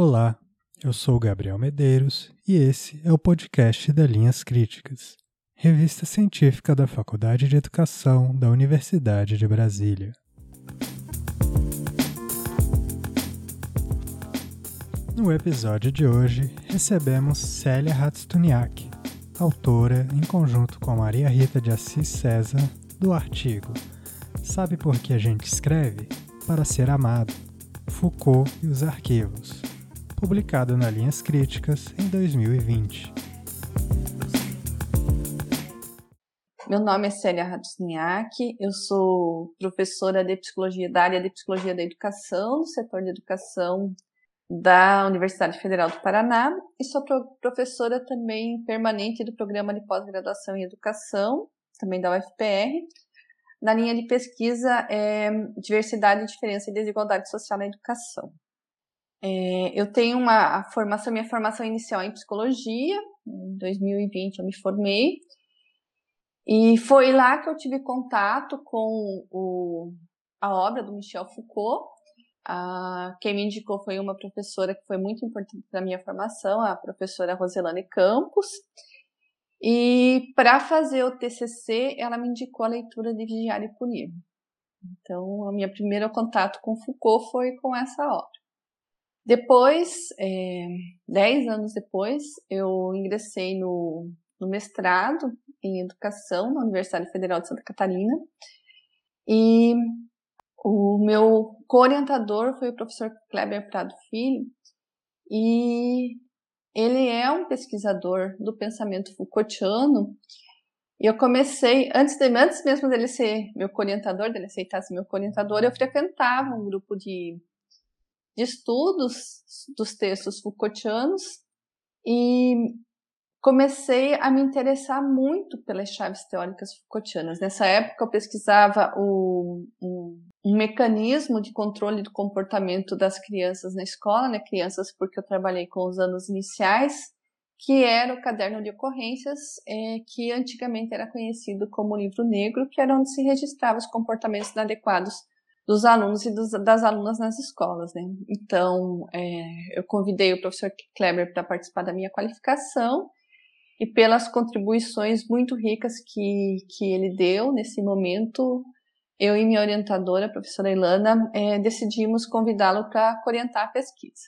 Olá, eu sou Gabriel Medeiros e esse é o podcast da Linhas Críticas, revista científica da Faculdade de Educação da Universidade de Brasília. No episódio de hoje, recebemos Célia Ratstuniak, autora, em conjunto com Maria Rita de Assis César, do artigo Sabe por que a gente escreve? Para ser amado. Foucault e os arquivos, publicado na Linhas Críticas em 2020. Meu nome é Célia Ratusniak, eu sou professora de psicologia da área de psicologia da educação, do setor de educação da Universidade Federal do Paraná e sou professora também permanente do programa de pós-graduação em educação, também da UFPR, na linha de pesquisa é, Diversidade, Diferença e Desigualdade Social na Educação. É, eu tenho uma formação, minha formação inicial em psicologia, em 2020 eu me formei, e foi lá que eu tive contato com o, a obra do Michel Foucault. Ah, quem me indicou foi uma professora que foi muito importante para a minha formação, a professora Roselane Campos. E para fazer o TCC, ela me indicou a leitura de Vigiar e Punir. Então, o meu primeiro contato com Foucault foi com essa obra. Depois, é, dez anos depois, eu ingressei no, no mestrado em Educação na Universidade Federal de Santa Catarina e o meu co-orientador foi o professor Kleber Prado Filho e ele é um pesquisador do pensamento Foucaultiano. E eu comecei, antes, de, antes mesmo dele ser meu orientador, dele aceitar ser meu orientador, eu frequentava um grupo de, de estudos dos textos Foucaultianos e comecei a me interessar muito pelas chaves teóricas Foucaultianas. Nessa época eu pesquisava o, um, um, mecanismo de controle do comportamento das crianças na escola, né? Crianças porque eu trabalhei com os anos iniciais, que era o caderno de ocorrências, é, que antigamente era conhecido como livro negro, que era onde se registrava os comportamentos inadequados dos alunos e dos, das alunas nas escolas, né? Então, é, eu convidei o professor Kleber para participar da minha qualificação e pelas contribuições muito ricas que, que ele deu nesse momento, eu e minha orientadora, a professora Ilana, é, decidimos convidá-lo para orientar a pesquisa.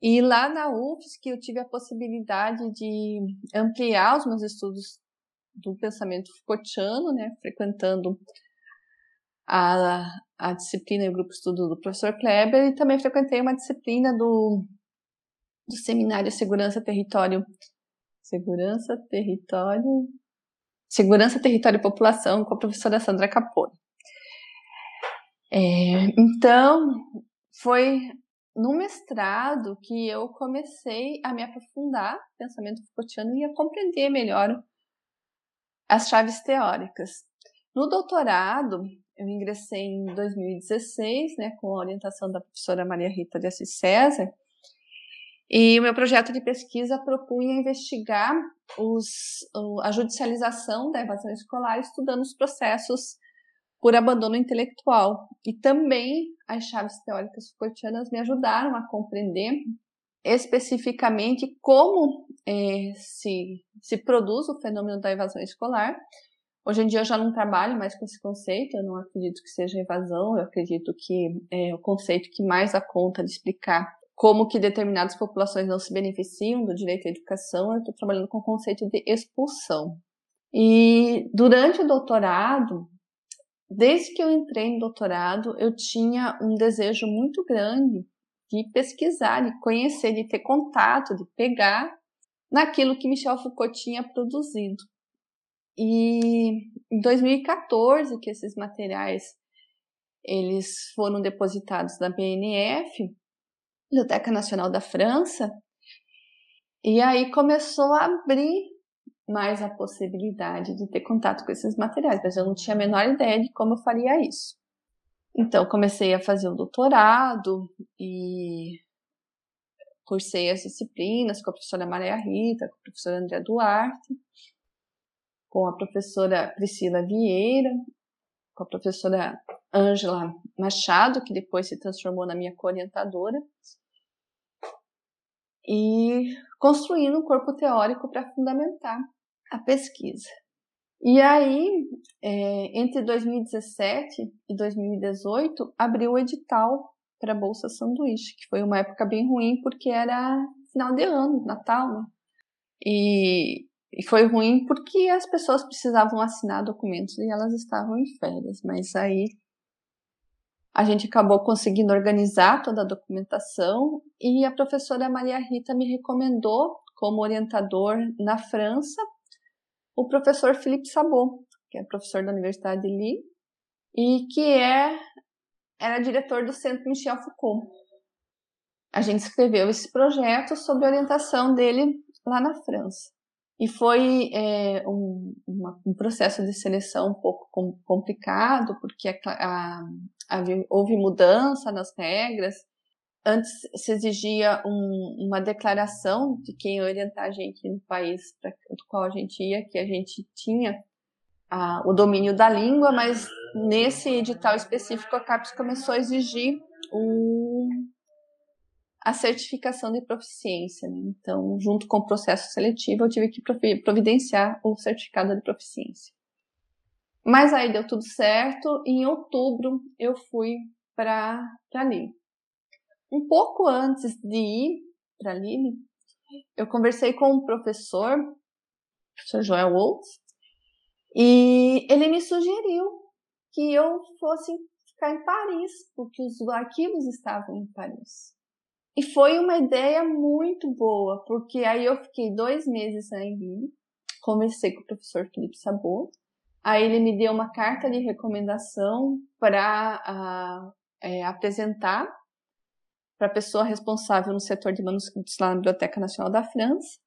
E lá na UFSC eu tive a possibilidade de ampliar os meus estudos do pensamento Foucaultiano, né, frequentando a, a disciplina e o grupo de estudo do professor Kleber, e também frequentei uma disciplina do, do Seminário Segurança, Território Segurança, Território. Segurança, Território e População, com a professora Sandra Capone. É, então, foi no mestrado que eu comecei a me aprofundar no pensamento Foucaultiano e a compreender melhor as chaves teóricas. No doutorado, eu ingressei em 2016, né, com a orientação da professora Maria Rita de Assis César, e o meu projeto de pesquisa propunha investigar os, a judicialização da evasão escolar, estudando os processos por abandono intelectual. E também as chaves teóricas Foucaultianas me ajudaram a compreender especificamente como é, se, se produz o fenômeno da evasão escolar. Hoje em dia eu já não trabalho mais com esse conceito, eu não acredito que seja evasão, eu acredito que é o conceito que mais dá conta de explicar como que determinadas populações não se beneficiam do direito à educação, eu estou trabalhando com o conceito de expulsão. E durante o doutorado, desde que eu entrei no doutorado, eu tinha um desejo muito grande de pesquisar, de conhecer, de ter contato, de pegar naquilo que Michel Foucault tinha produzido. E em 2014 que esses materiais eles foram depositados na BNF, Biblioteca Nacional da França. E aí começou a abrir mais a possibilidade de ter contato com esses materiais, mas eu não tinha a menor ideia de como eu faria isso. Então comecei a fazer o doutorado e cursei as disciplinas com a professora Maria Rita, com a professora André Duarte, com a professora Priscila Vieira, com a professora Ângela Machado, que depois se transformou na minha co-orientadora. e construindo um corpo teórico para fundamentar a pesquisa. E aí, é, entre 2017 e 2018, abriu o edital para a Bolsa Sanduíche, que foi uma época bem ruim porque era final de ano, Natal, né? E, e foi ruim porque as pessoas precisavam assinar documentos e elas estavam em férias, mas aí a gente acabou conseguindo organizar toda a documentação e a professora Maria Rita me recomendou como orientador na França o professor Philippe Sabot, que é professor da Universidade de Lille e que é era diretor do Centro Michel Foucault. A gente escreveu esse projeto sob orientação dele lá na França. E foi é, um, uma, um, processo de seleção um pouco com, complicado, porque a, a, a, houve mudança nas regras. Antes se exigia um, uma declaração de quem orientar a gente no país para do qual a gente ia, que a gente tinha a, o domínio da língua, mas nesse edital específico a CAPES começou a exigir um, a certificação de proficiência. Né? Então, junto com o processo seletivo, eu tive que providenciar o certificado de proficiência. Mas aí deu tudo certo e em outubro eu fui para Lille. Um pouco antes de ir para Lille, eu conversei com um professor, o professor Joel Woltz, e ele me sugeriu que eu fosse ficar em Paris, porque os arquivos estavam em Paris. E foi uma ideia muito boa, porque aí eu fiquei dois meses Lille, conversei com o professor Felipe Sabot, aí ele me deu uma carta de recomendação para é, apresentar para a pessoa responsável no setor de manuscritos lá na Biblioteca Nacional da França.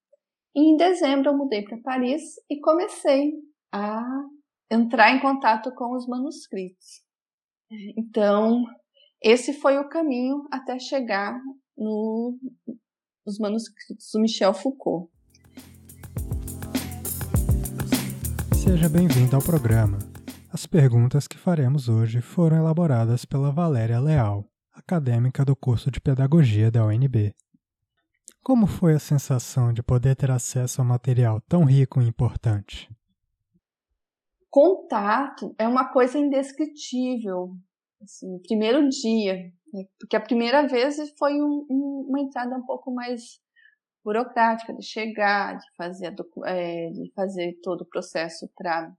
E em dezembro eu mudei para Paris e comecei a entrar em contato com os manuscritos. Então, esse foi o caminho até chegar no, nos manuscritos do Michel Foucault. Seja bem-vindo ao programa. As perguntas que faremos hoje foram elaboradas pela Valéria Leal, acadêmica do curso de Pedagogia da UNB. Como foi a sensação de poder ter acesso a material tão rico e importante? Contato é uma coisa indescritível. Assim, primeiro dia, né? porque a primeira vez foi um, um, uma entrada um pouco mais burocrática de chegar, de fazer, é, de fazer todo o processo para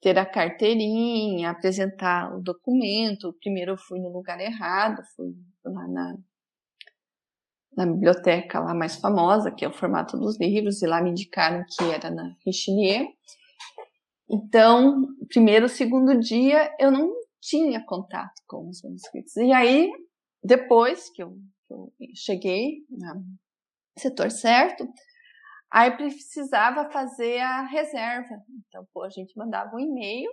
ter a carteirinha, apresentar o documento. Primeiro eu fui no lugar errado, fui lá na, na biblioteca lá mais famosa, que é o formato dos livros, e lá me indicaram que era na Richelieu. Então, primeiro, segundo dia, eu não tinha contato com os manuscritos. E aí, depois que eu, que eu cheguei no setor certo, aí precisava fazer a reserva. Então, pô, a gente mandava um e-mail,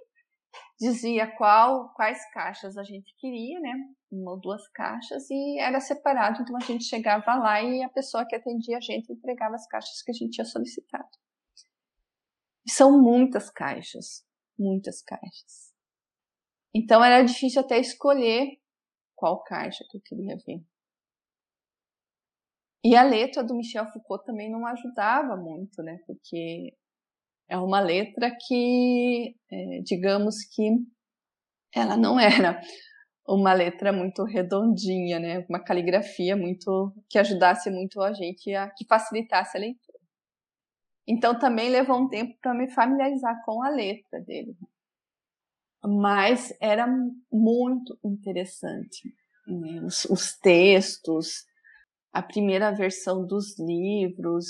dizia qual, quais caixas a gente queria, né? Uma ou duas caixas, e era separado. Então, a gente chegava lá e a pessoa que atendia a gente entregava as caixas que a gente tinha solicitado. São muitas caixas, muitas caixas. Então era difícil até escolher qual caixa que eu queria ver. E a letra do Michel Foucault também não ajudava muito, né? Porque é uma letra que, é, digamos que ela não era uma letra muito redondinha, né? Uma caligrafia muito que ajudasse muito a gente a que facilitasse a leitura. Então também levou um tempo para me familiarizar com a letra dele mas era muito interessante. Né? Os, os, textos, a primeira versão dos livros,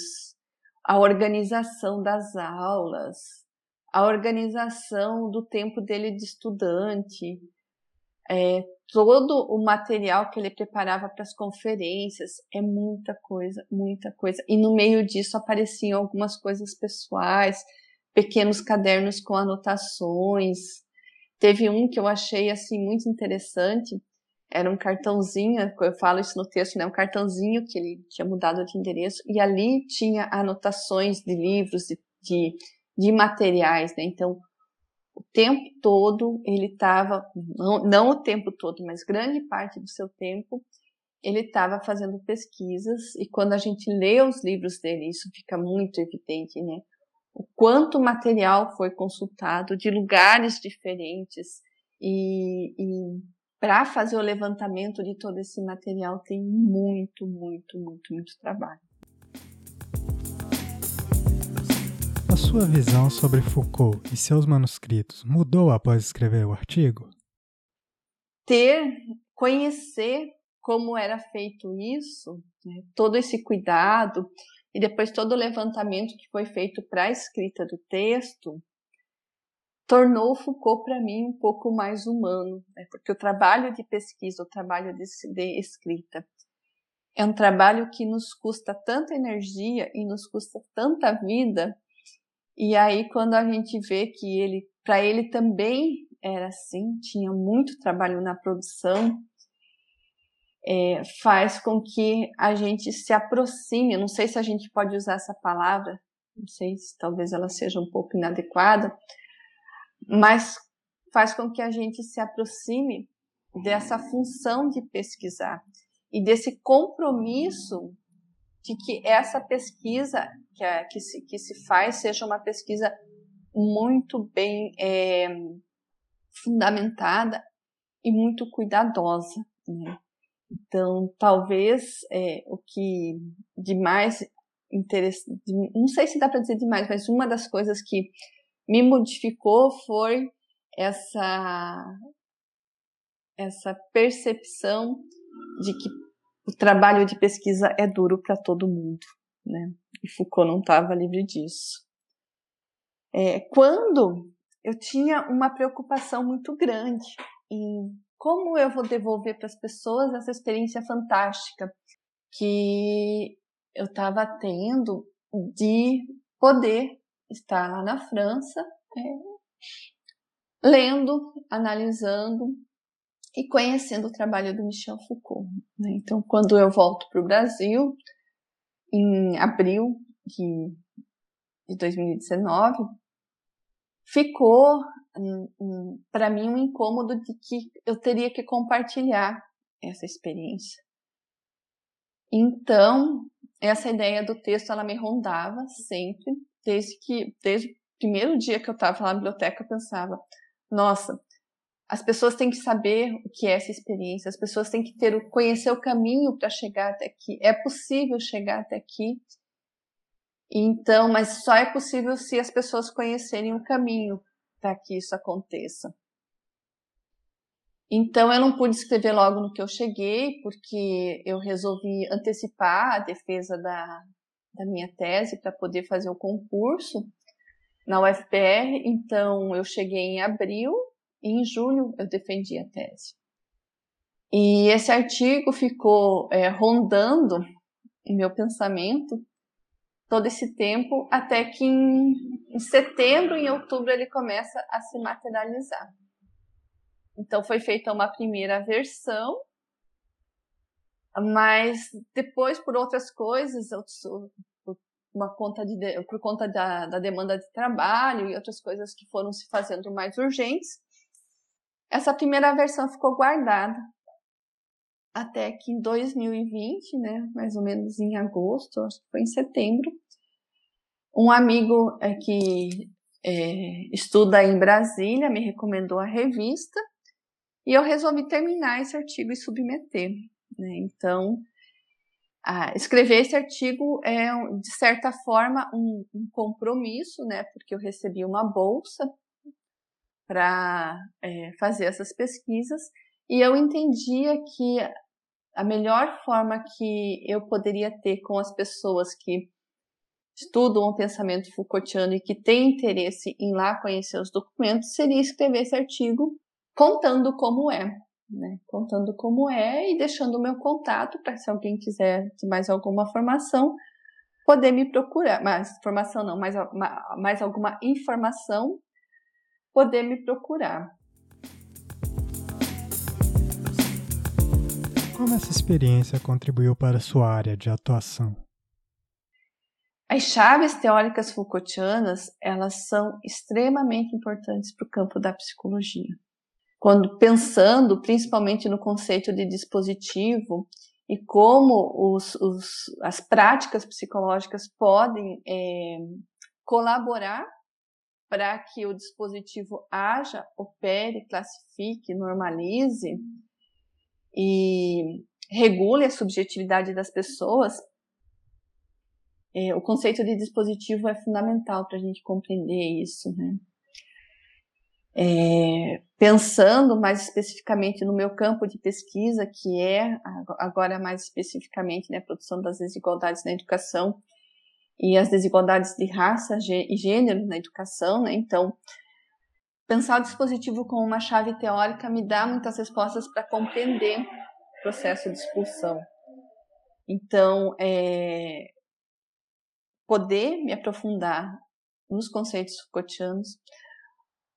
a organização das aulas, a organização do tempo dele de estudante, é, todo o material que ele preparava para as conferências, é muita coisa, muita coisa. E no meio disso apareciam algumas coisas pessoais, pequenos cadernos com anotações, Teve um que eu achei assim muito interessante. Era um cartãozinho, eu falo isso no texto, né? Um cartãozinho que ele tinha mudado de endereço e ali tinha anotações de livros, de, de, de materiais, né? Então, o tempo todo ele estava, não, não o tempo todo, mas grande parte do seu tempo, ele estava fazendo pesquisas e quando a gente lê os livros dele, isso fica muito evidente, né? O quanto material foi consultado de lugares diferentes e, e para fazer o levantamento de todo esse material tem muito, muito, muito, muito trabalho. A sua visão sobre Foucault e seus manuscritos mudou após escrever o artigo? Ter, conhecer como era feito isso, né, todo esse cuidado e depois todo o levantamento que foi feito para a escrita do texto, tornou Foucault para mim um pouco mais humano, né, porque o trabalho de pesquisa, o trabalho de, de escrita, é um trabalho que nos custa tanta energia e nos custa tanta vida. E aí quando a gente vê que ele, para ele também era assim, tinha muito trabalho na produção, é, faz com que a gente se aproxime. Não sei se a gente pode usar essa palavra, não sei se talvez ela seja um pouco inadequada, mas faz com que a gente se aproxime dessa função de pesquisar e desse compromisso de que essa pesquisa que, é, que, se, que se faz seja uma pesquisa muito bem é, fundamentada e muito cuidadosa. Né? Então, talvez é, o que de mais interessante, não sei se dá para dizer demais, mas uma das coisas que me modificou foi essa essa percepção de que o trabalho de pesquisa é duro para todo mundo, né? E Foucault não estava livre disso. É, quando eu tinha uma preocupação muito grande em como eu vou devolver para as pessoas essa experiência fantástica que eu estava tendo de poder estar lá na França, é, lendo, analisando e conhecendo o trabalho do Michel Foucault. Né? Então, quando eu volto para o Brasil, em abril de, de 2019, ficou para mim um incômodo de que eu teria que compartilhar essa experiência. Então, essa ideia do texto ela me rondava sempre, desde que desde o primeiro dia que eu estava na biblioteca eu pensava, nossa, as pessoas têm que saber o que é essa experiência, as pessoas têm que ter conhecer o caminho para chegar até aqui. É possível chegar até aqui. Então, mas só é possível se as pessoas conhecerem o caminho para que isso aconteça. Então eu não pude escrever logo no que eu cheguei, porque eu resolvi antecipar a defesa da, da minha tese para poder fazer o concurso na UFPR. Então eu cheguei em abril e em julho eu defendi a tese. E esse artigo ficou é, rondando em meu pensamento todo esse tempo, até que em, em setembro, em outubro, ele começa a se materializar. Então foi feita uma primeira versão, mas depois, por outras coisas, por, uma conta de, por conta da, da demanda de trabalho e outras coisas que foram se fazendo mais urgentes, essa primeira versão ficou guardada até que em 2020, né, mais ou menos em agosto, acho que foi em setembro, um amigo é, que é, estuda em Brasília me recomendou a revista e eu resolvi terminar esse artigo e submeter. Né? Então, escrever esse artigo é, de certa forma, um, um compromisso, né? porque eu recebi uma bolsa para é, fazer essas pesquisas e eu entendia que a melhor forma que eu poderia ter com as pessoas que estudam o pensamento Foucaultiano e que têm interesse em lá conhecer os documentos seria escrever esse artigo contando como é, né? Contando como é e deixando o meu contato para se alguém quiser mais alguma formação poder me procurar, mais formação não, mais, mais alguma informação poder me procurar. Como essa experiência contribuiu para a sua área de atuação? As chaves teóricas Foucaultianas, elas são extremamente importantes para o campo da psicologia. Quando pensando principalmente no conceito de dispositivo e como os, os, as práticas psicológicas podem é, colaborar para que o dispositivo haja, opere, classifique, normalize e regule a subjetividade das pessoas, é, o conceito de dispositivo é fundamental para a gente compreender isso, né? É, pensando mais especificamente no meu campo de pesquisa, que é agora mais especificamente né, a produção das desigualdades na educação e as desigualdades de raça e gênero na educação, né? Então, pensar o dispositivo como uma chave teórica me dá muitas respostas para compreender o processo de expulsão. Então, é, poder me aprofundar nos conceitos Foucaultianos,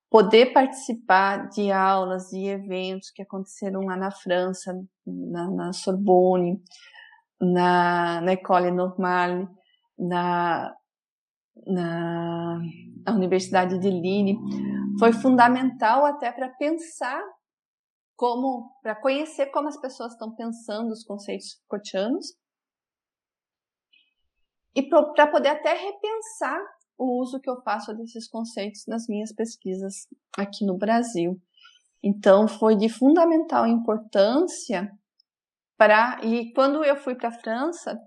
poder participar de aulas e eventos que aconteceram lá na França, na, na Sorbonne, na, na École Normale, na, na, na Universidade de Lille, foi fundamental até para pensar como, para conhecer como as pessoas estão pensando os conceitos Foucaultianos e para poder até repensar o uso que eu faço desses conceitos nas minhas pesquisas aqui no Brasil. Então, foi de fundamental importância para. E quando eu fui para a França,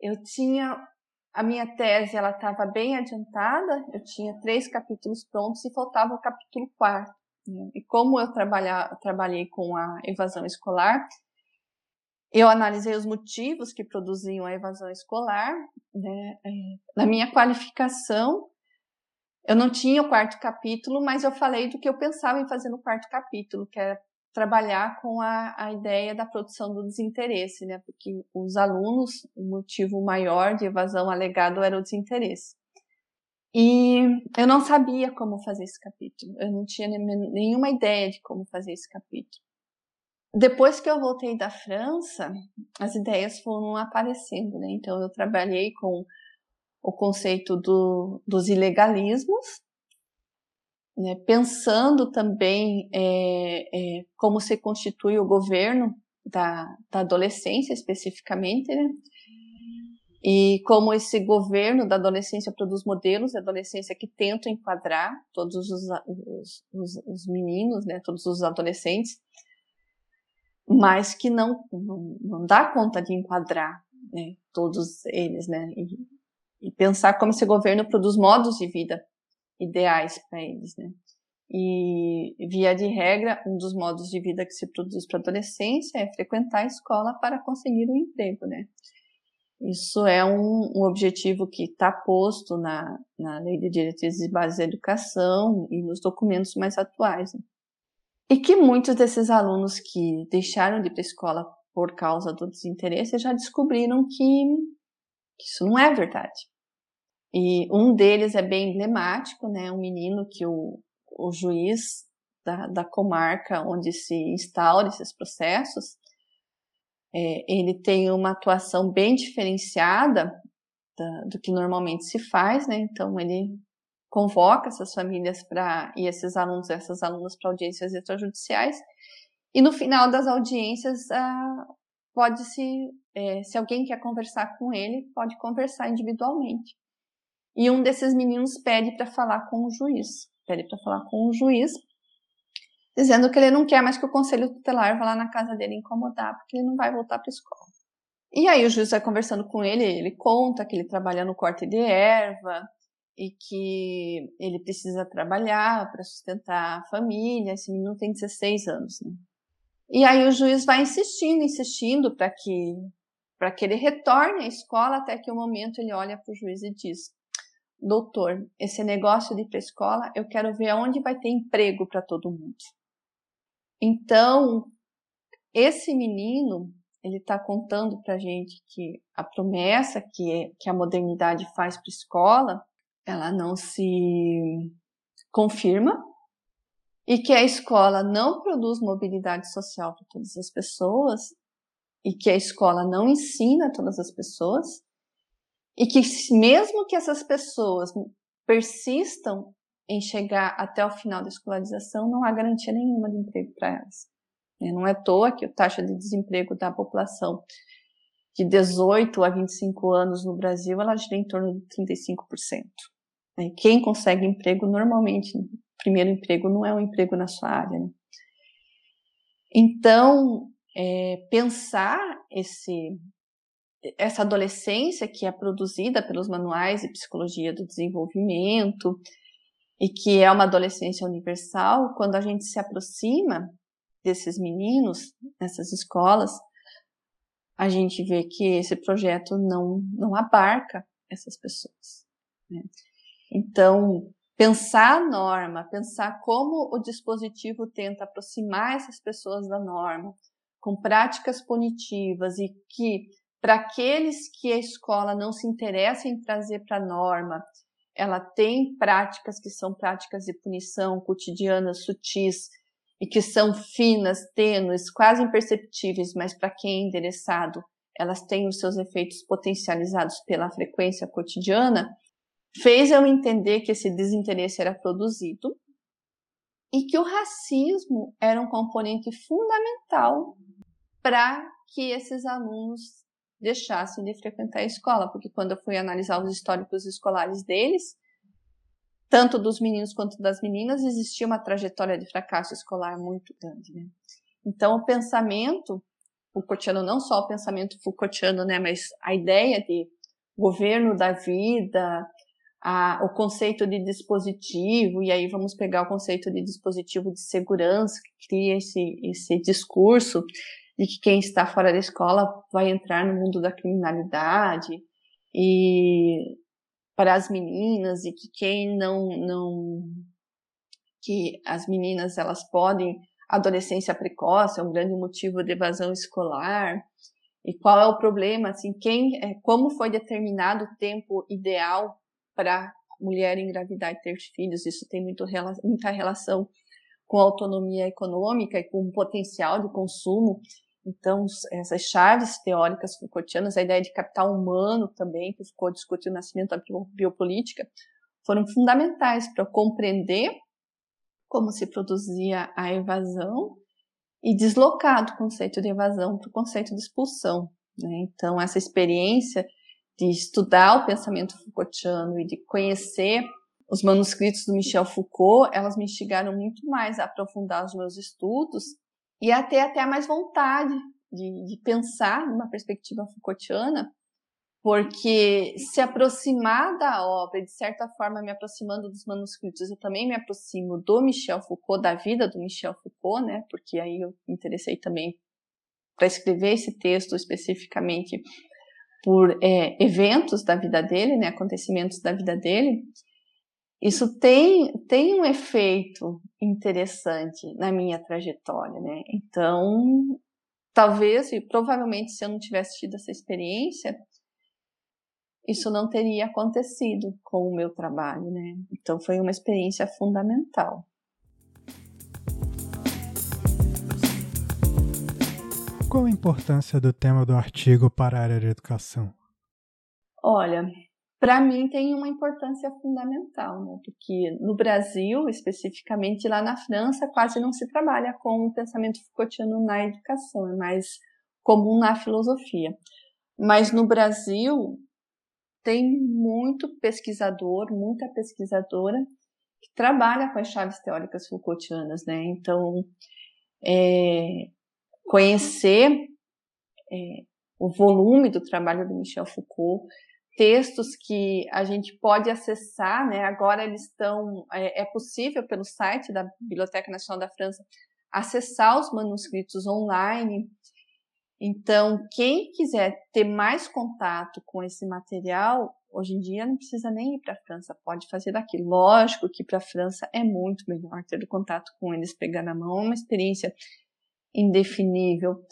eu tinha. A minha tese ela estava bem adiantada, eu tinha três capítulos prontos e faltava o capítulo quarto. Né? E como eu trabalhei com a evasão escolar, eu analisei os motivos que produziam a evasão escolar. Né? É, na minha qualificação, eu não tinha o quarto capítulo, mas eu falei do que eu pensava em fazer no quarto capítulo, que era trabalhar com a, a ideia da produção do desinteresse, né? Porque os alunos, o motivo maior de evasão alegado era o desinteresse. E eu não sabia como fazer esse capítulo, eu não tinha nenhuma ideia de como fazer esse capítulo. Depois que eu voltei da França, as ideias foram aparecendo, né? Então eu trabalhei com o conceito do, dos ilegalismos, né? pensando também é, é, como se constitui o governo da, da adolescência especificamente, né? E como esse governo da adolescência produz modelos de adolescência que tentam enquadrar todos os, os, os, os meninos, né, todos os adolescentes, mas que não, não, dá conta de enquadrar né, todos eles, né? E, e, pensar como esse governo produz modos de vida ideais para eles, né? E, via de regra, um dos modos de vida que se produz para a adolescência é frequentar a escola para conseguir um emprego, né? Isso é um, um objetivo que está posto na, na Lei de Diretrizes e Bases da Educação e nos documentos mais atuais. Né? E que muitos desses alunos que deixaram de ir para a escola por causa do desinteresse já descobriram que, que isso não é verdade. E um deles é bem emblemático, né? Um menino que o, o juiz da, da comarca onde se instaura esses processos, é, ele tem uma atuação bem diferenciada da, do que normalmente se faz, né? Então ele convoca essas famílias para e esses alunos, essas alunas para audiências extrajudiciais. E no final das audiências, ah, pode se, é, se alguém quer conversar com ele, pode conversar individualmente. E um desses meninos pede para falar com o juiz, pede para falar com o juiz, dizendo que ele não quer mais que o conselho tutelar vá lá na casa dele incomodar, porque ele não vai voltar para a escola. E aí o juiz vai conversando com ele, ele conta que ele trabalha no corte de erva, e que ele precisa trabalhar para sustentar a família. Esse menino tem 16 anos, né? E aí o juiz vai insistindo, insistindo para que para que ele retorne à escola até que o momento ele olha para o juiz e diz: "Doutor, esse negócio de ir para escola, eu quero ver aonde vai ter emprego para todo mundo". Então, esse menino, ele está contando para a gente que a promessa que, que a modernidade faz para a escola ela não se confirma e que a escola não produz mobilidade social para todas as pessoas e que a escola não ensina todas as pessoas e que mesmo que essas pessoas persistam em chegar até o final da escolarização, não há garantia nenhuma de emprego para elas. Né? Não é à toa que a taxa de desemprego da população de 18 a 25 anos no Brasil, ela gira em torno de 35%. Né? Quem consegue emprego, normalmente, primeiro emprego não é um emprego na sua área. Né? Então, é, pensar esse, essa adolescência que é produzida pelos manuais de psicologia do desenvolvimento e que é uma adolescência universal, quando a gente se aproxima desses meninos nessas escolas, a gente vê que esse projeto não, não abarca essas pessoas. Né? Então, pensar a norma, pensar como o dispositivo tenta aproximar essas pessoas da norma, com práticas punitivas e que, para aqueles que a escola não se interessa em trazer para a norma, ela tem práticas que são práticas de punição cotidianas, sutis, e que são finas, tênues, quase imperceptíveis, mas para quem é endereçado, elas têm os seus efeitos potencializados pela frequência cotidiana, fez eu entender que esse desinteresse era produzido e que o racismo era um componente fundamental para que esses alunos deixassem de frequentar a escola, porque quando eu fui analisar os históricos escolares deles, tanto dos meninos quanto das meninas, existia uma trajetória de fracasso escolar muito grande. Né? Então, o pensamento Foucaultiano, não só o pensamento Foucaultiano, né, mas a ideia de governo da vida, a, o conceito de dispositivo, e aí vamos pegar o conceito de dispositivo de segurança, que cria esse, esse discurso de que quem está fora da escola vai entrar no mundo da criminalidade, e para as meninas e que quem não não que as meninas elas podem adolescência precoce é um grande motivo de evasão escolar. E qual é o problema assim quem é, como foi determinado o tempo ideal para mulher engravidar e ter filhos? Isso tem muito muita relação com autonomia econômica e com potencial de consumo então, essas chaves teóricas Foucaultianas, a ideia de capital humano também, que ficou discutindo o nascimento da biopolítica, foram fundamentais para compreender como se produzia a evasão e deslocar do conceito de evasão para o conceito de expulsão. Né? Então, essa experiência de estudar o pensamento Foucaultiano e de conhecer os manuscritos do Michel Foucault, elas me instigaram muito mais a aprofundar os meus estudos e a ter até mais vontade de, de pensar numa perspectiva Foucaultiana, porque se aproximar da obra, de certa forma me aproximando dos manuscritos, eu também me aproximo do Michel Foucault, da vida do Michel Foucault, né? Porque aí eu me interessei também para escrever esse texto especificamente por é, eventos da vida dele, né? Acontecimentos da vida dele isso tem, tem um efeito interessante na minha trajetória, né? Então, talvez e provavelmente se eu não tivesse tido essa experiência, isso não teria acontecido com o meu trabalho, né? Então foi uma experiência fundamental. Qual a importância do tema do artigo para a área de educação? Olha, para mim tem uma importância fundamental, né? porque no Brasil, especificamente lá na França, quase não se trabalha com o pensamento Foucaultiano na educação, é mais comum na filosofia. Mas no Brasil tem muito pesquisador, muita pesquisadora que trabalha com as chaves teóricas Foucaultianas, né? Então, é, conhecer é, o volume do trabalho do Michel Foucault, textos que a gente pode acessar, né? Agora eles estão, é, é, possível pelo site da Biblioteca Nacional da França acessar os manuscritos online. Então, quem quiser ter mais contato com esse material, hoje em dia não precisa nem ir para a França, pode fazer daqui. Lógico que para a França é muito melhor ter contato com eles, pegar na mão, é uma experiência indefinível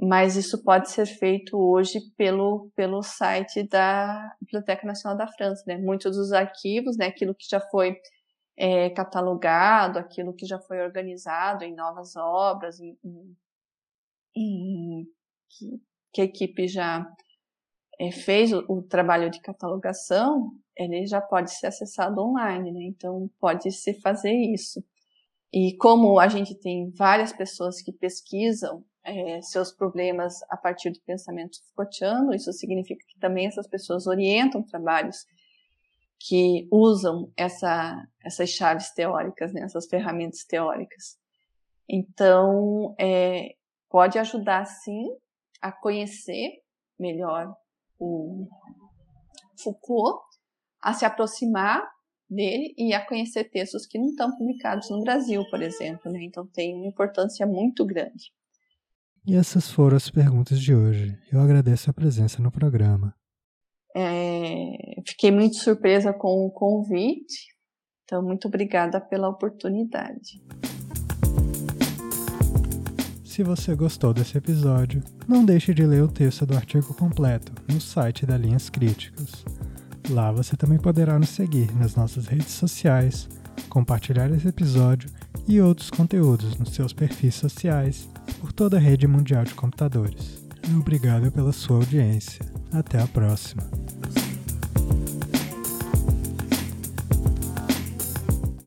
mas isso pode ser feito hoje pelo, pelo site da Biblioteca Nacional da França, né? Muitos dos arquivos, né, aquilo que já foi é, catalogado, aquilo que já foi organizado em novas obras, em, em, em que, que, a equipe já é, fez o, o, trabalho de catalogação, ele já pode ser acessado online, né? Então pode se fazer isso. E como a gente tem várias pessoas que pesquisam é, seus problemas a partir do pensamento Foucaultiano, isso significa que também essas pessoas orientam trabalhos que usam essa, essas chaves teóricas, né, essas ferramentas teóricas. Então, é, pode ajudar, sim, a conhecer melhor o Foucault, a se aproximar dele e a conhecer textos que não estão publicados no Brasil, por exemplo. Né? Então, tem uma importância muito grande. E essas foram as perguntas de hoje. Eu agradeço a presença no programa. É, fiquei muito surpresa com o convite, então muito obrigada pela oportunidade. Se você gostou desse episódio, não deixe de ler o texto do artigo completo no site da Linhas Críticas. Lá você também poderá nos seguir nas nossas redes sociais, compartilhar esse episódio e outros conteúdos nos seus perfis sociais por toda a rede mundial de computadores. Obrigado pela sua audiência. Até a próxima.